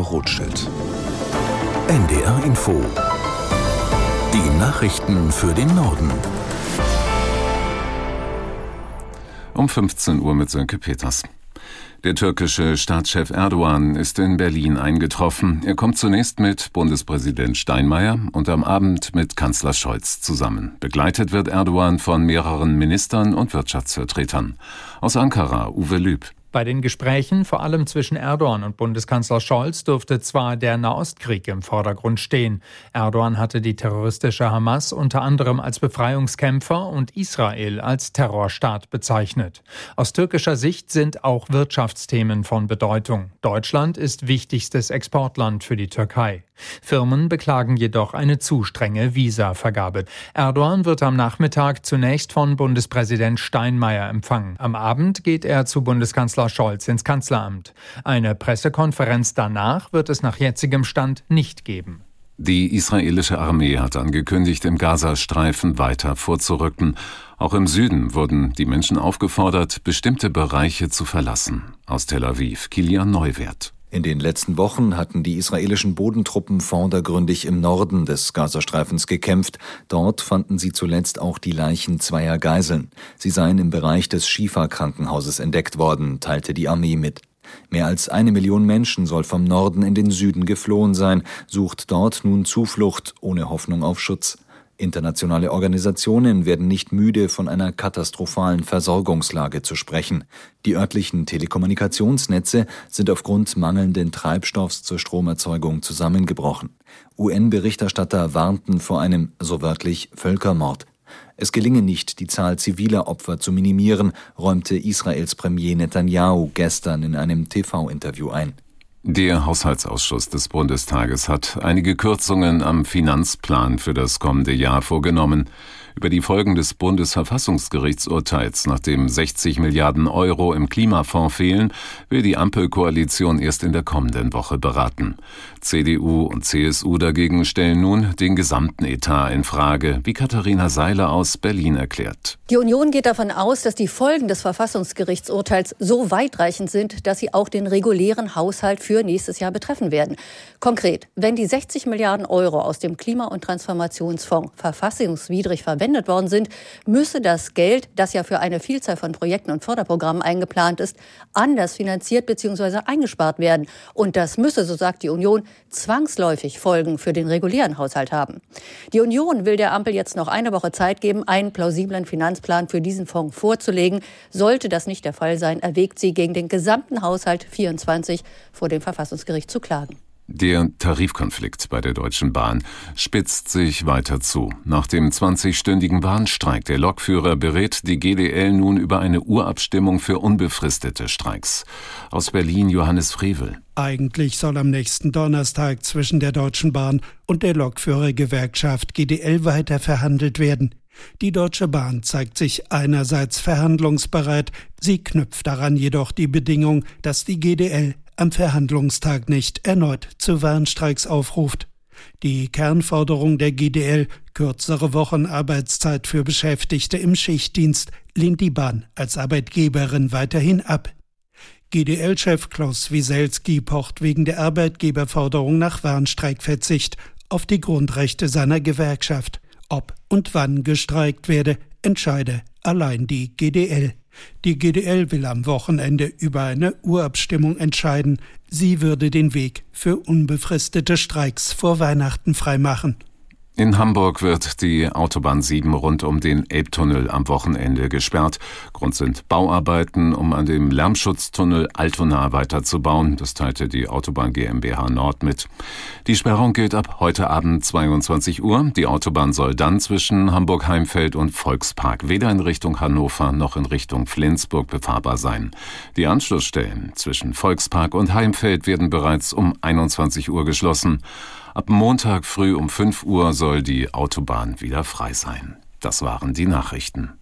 Herr Rothschild. NDR Info. Die Nachrichten für den Norden. Um 15 Uhr mit Sönke Peters. Der türkische Staatschef Erdogan ist in Berlin eingetroffen. Er kommt zunächst mit Bundespräsident Steinmeier und am Abend mit Kanzler Scholz zusammen. Begleitet wird Erdogan von mehreren Ministern und Wirtschaftsvertretern. Aus Ankara Uwe Lüb. Bei den Gesprächen, vor allem zwischen Erdogan und Bundeskanzler Scholz, dürfte zwar der Nahostkrieg im Vordergrund stehen. Erdogan hatte die terroristische Hamas unter anderem als Befreiungskämpfer und Israel als Terrorstaat bezeichnet. Aus türkischer Sicht sind auch Wirtschaftsthemen von Bedeutung. Deutschland ist wichtigstes Exportland für die Türkei. Firmen beklagen jedoch eine zu strenge Visavergabe. Erdogan wird am Nachmittag zunächst von Bundespräsident Steinmeier empfangen. Am Abend geht er zu Bundeskanzler Scholz ins Kanzleramt. Eine Pressekonferenz danach wird es nach jetzigem Stand nicht geben. Die israelische Armee hat angekündigt, im Gazastreifen weiter vorzurücken. Auch im Süden wurden die Menschen aufgefordert, bestimmte Bereiche zu verlassen. Aus Tel Aviv, Kilian Neuwert. In den letzten Wochen hatten die israelischen Bodentruppen vordergründig im Norden des Gazastreifens gekämpft. Dort fanden sie zuletzt auch die Leichen zweier Geiseln. Sie seien im Bereich des Schifa-Krankenhauses entdeckt worden, teilte die Armee mit. Mehr als eine Million Menschen soll vom Norden in den Süden geflohen sein, sucht dort nun Zuflucht ohne Hoffnung auf Schutz. Internationale Organisationen werden nicht müde, von einer katastrophalen Versorgungslage zu sprechen. Die örtlichen Telekommunikationsnetze sind aufgrund mangelnden Treibstoffs zur Stromerzeugung zusammengebrochen. UN-Berichterstatter warnten vor einem, so wörtlich, Völkermord. Es gelinge nicht, die Zahl ziviler Opfer zu minimieren, räumte Israels Premier Netanyahu gestern in einem TV-Interview ein. Der Haushaltsausschuss des Bundestages hat einige Kürzungen am Finanzplan für das kommende Jahr vorgenommen. Über die Folgen des Bundesverfassungsgerichtsurteils, nachdem 60 Milliarden Euro im Klimafonds fehlen, will die Ampelkoalition erst in der kommenden Woche beraten. CDU und CSU dagegen stellen nun den gesamten Etat in Frage, wie Katharina Seiler aus Berlin erklärt. Die Union geht davon aus, dass die Folgen des Verfassungsgerichtsurteils so weitreichend sind, dass sie auch den regulären Haushalt für nächstes Jahr betreffen werden. Konkret, wenn die 60 Milliarden Euro aus dem Klima- und Transformationsfonds verfassungswidrig verwendet worden sind, müsse das Geld, das ja für eine Vielzahl von Projekten und Förderprogrammen eingeplant ist, anders finanziert bzw. eingespart werden. Und das müsse, so sagt die Union, zwangsläufig Folgen für den regulären Haushalt haben. Die Union will der Ampel jetzt noch eine Woche Zeit geben, einen plausiblen Finanzplan für diesen Fonds vorzulegen. Sollte das nicht der Fall sein, erwägt sie, gegen den gesamten Haushalt 24 vor dem Verfassungsgericht zu klagen. Der Tarifkonflikt bei der Deutschen Bahn spitzt sich weiter zu. Nach dem 20-stündigen Bahnstreik der Lokführer berät die GDL nun über eine Urabstimmung für unbefristete Streiks. Aus Berlin Johannes Frevel. Eigentlich soll am nächsten Donnerstag zwischen der Deutschen Bahn und der Lokführergewerkschaft GDL weiter verhandelt werden. Die Deutsche Bahn zeigt sich einerseits verhandlungsbereit, sie knüpft daran jedoch die Bedingung, dass die GDL am Verhandlungstag nicht erneut zu Warnstreiks aufruft. Die Kernforderung der GDL, kürzere Wochenarbeitszeit für Beschäftigte im Schichtdienst, lehnt die Bahn als Arbeitgeberin weiterhin ab. GDL-Chef Klaus Wieselski pocht wegen der Arbeitgeberforderung nach Warnstreikverzicht auf die Grundrechte seiner Gewerkschaft. Ob und wann gestreikt werde, entscheide allein die GDL. Die GDL will am Wochenende über eine Urabstimmung entscheiden. Sie würde den Weg für unbefristete Streiks vor Weihnachten freimachen. In Hamburg wird die Autobahn 7 rund um den Elbtunnel am Wochenende gesperrt. Grund sind Bauarbeiten, um an dem Lärmschutztunnel Altona weiterzubauen. Das teilte die Autobahn GmbH Nord mit. Die Sperrung gilt ab heute Abend 22 Uhr. Die Autobahn soll dann zwischen Hamburg-Heimfeld und Volkspark weder in Richtung Hannover noch in Richtung Flensburg befahrbar sein. Die Anschlussstellen zwischen Volkspark und Heimfeld werden bereits um 21 Uhr geschlossen. Ab Montag früh um 5 Uhr soll die Autobahn wieder frei sein. Das waren die Nachrichten.